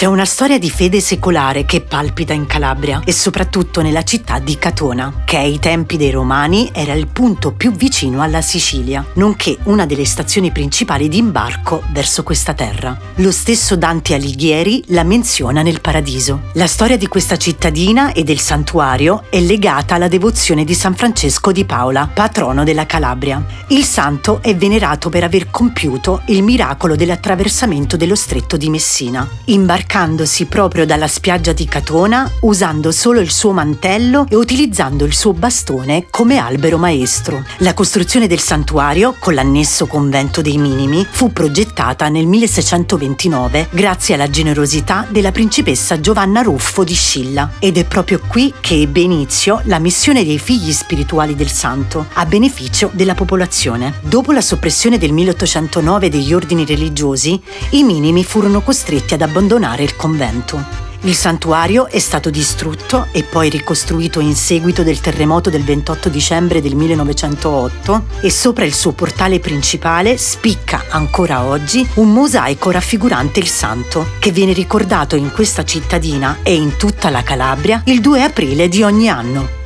C'è una storia di fede secolare che palpita in Calabria e soprattutto nella città di Catona, che ai tempi dei Romani era il punto più vicino alla Sicilia, nonché una delle stazioni principali di imbarco verso questa terra. Lo stesso Dante Alighieri la menziona nel Paradiso. La storia di questa cittadina e del santuario è legata alla devozione di San Francesco di Paola, patrono della Calabria. Il santo è venerato per aver compiuto il miracolo dell'attraversamento dello stretto di Messina, imbarcandosi proprio dalla spiaggia di Catona usando solo il suo mantello e utilizzando il suo bastone come albero maestro. La costruzione del santuario, con l'annesso convento dei Minimi, fu progettata nel 1629 grazie alla generosità della principessa Giovanna Ruffo di Scilla ed è proprio qui che ebbe inizio la missione dei figli spirituali del santo a beneficio della popolazione. Dopo la soppressione del 1809 degli ordini religiosi, i minimi furono costretti ad abbandonare il convento. Il santuario è stato distrutto e poi ricostruito in seguito del terremoto del 28 dicembre del 1908 e sopra il suo portale principale spicca ancora oggi un mosaico raffigurante il santo che viene ricordato in questa cittadina e in tutta la Calabria il 2 aprile di ogni anno.